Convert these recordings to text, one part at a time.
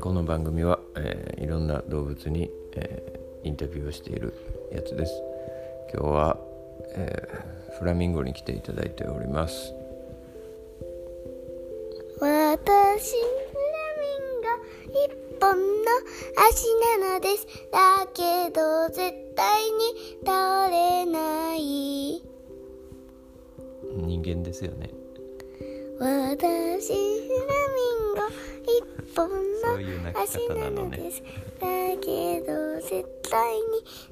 この番組は、えーいろんな動物に、えーインタビューをしているやつです。今日は、えーフラミンゴに来ていただいております。私フラミンゴ一本の足なのです。だけど絶対に倒れない。人間ですよね。私本の足なのですだけど絶対に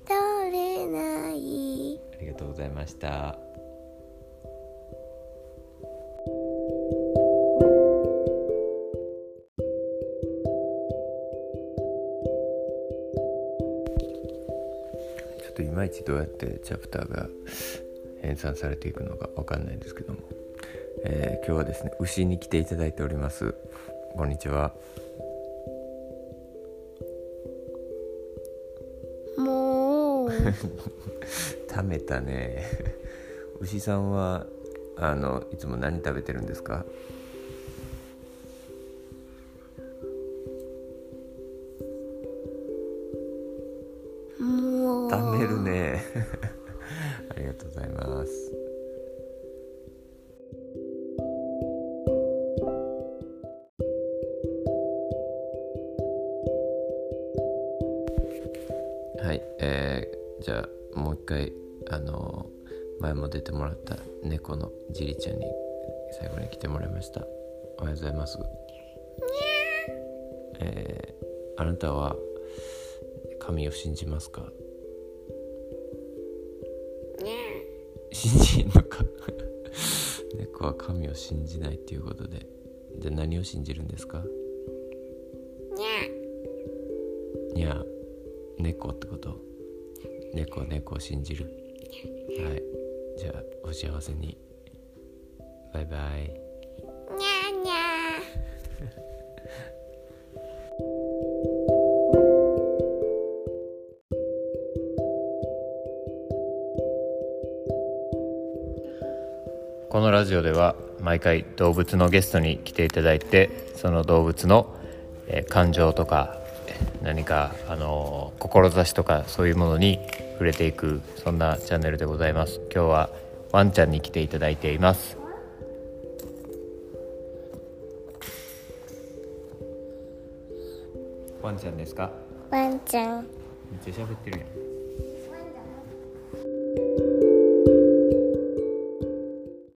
倒れない。ありがとうございました。ちょっといまいちどうやってチャプターが編纂されていくのかわかんないんですけども、えー今日はですね牛に来ていただいておりますこんにちは。もう。食べたね。牛さんはあのいつも何食べてるんですか？もう。食べるね。ありがとうございますはいえー、じゃあもう一回あの前も出てもらった猫のジリちゃんに最後に来てもらいました。おはようございます。えー、あなたは神を信じますか？信じんのか？猫は神を信じないっていうことで。じゃあ何を信じるんですか？にゃ猫ってこと？猫は猫を信じる。はい。じゃあお幸せに。バイバイ。にゃーにゃー。このラジオでは毎回動物のゲストに来ていただいてその動物の、えー感情とかえー何か、あのー志とかそういうものに触れていくそんなチャンネルでございます。今日はワンちゃんに来ていただいています。ワンちゃんですか？ワンちゃん。めっちゃ喋ってるやん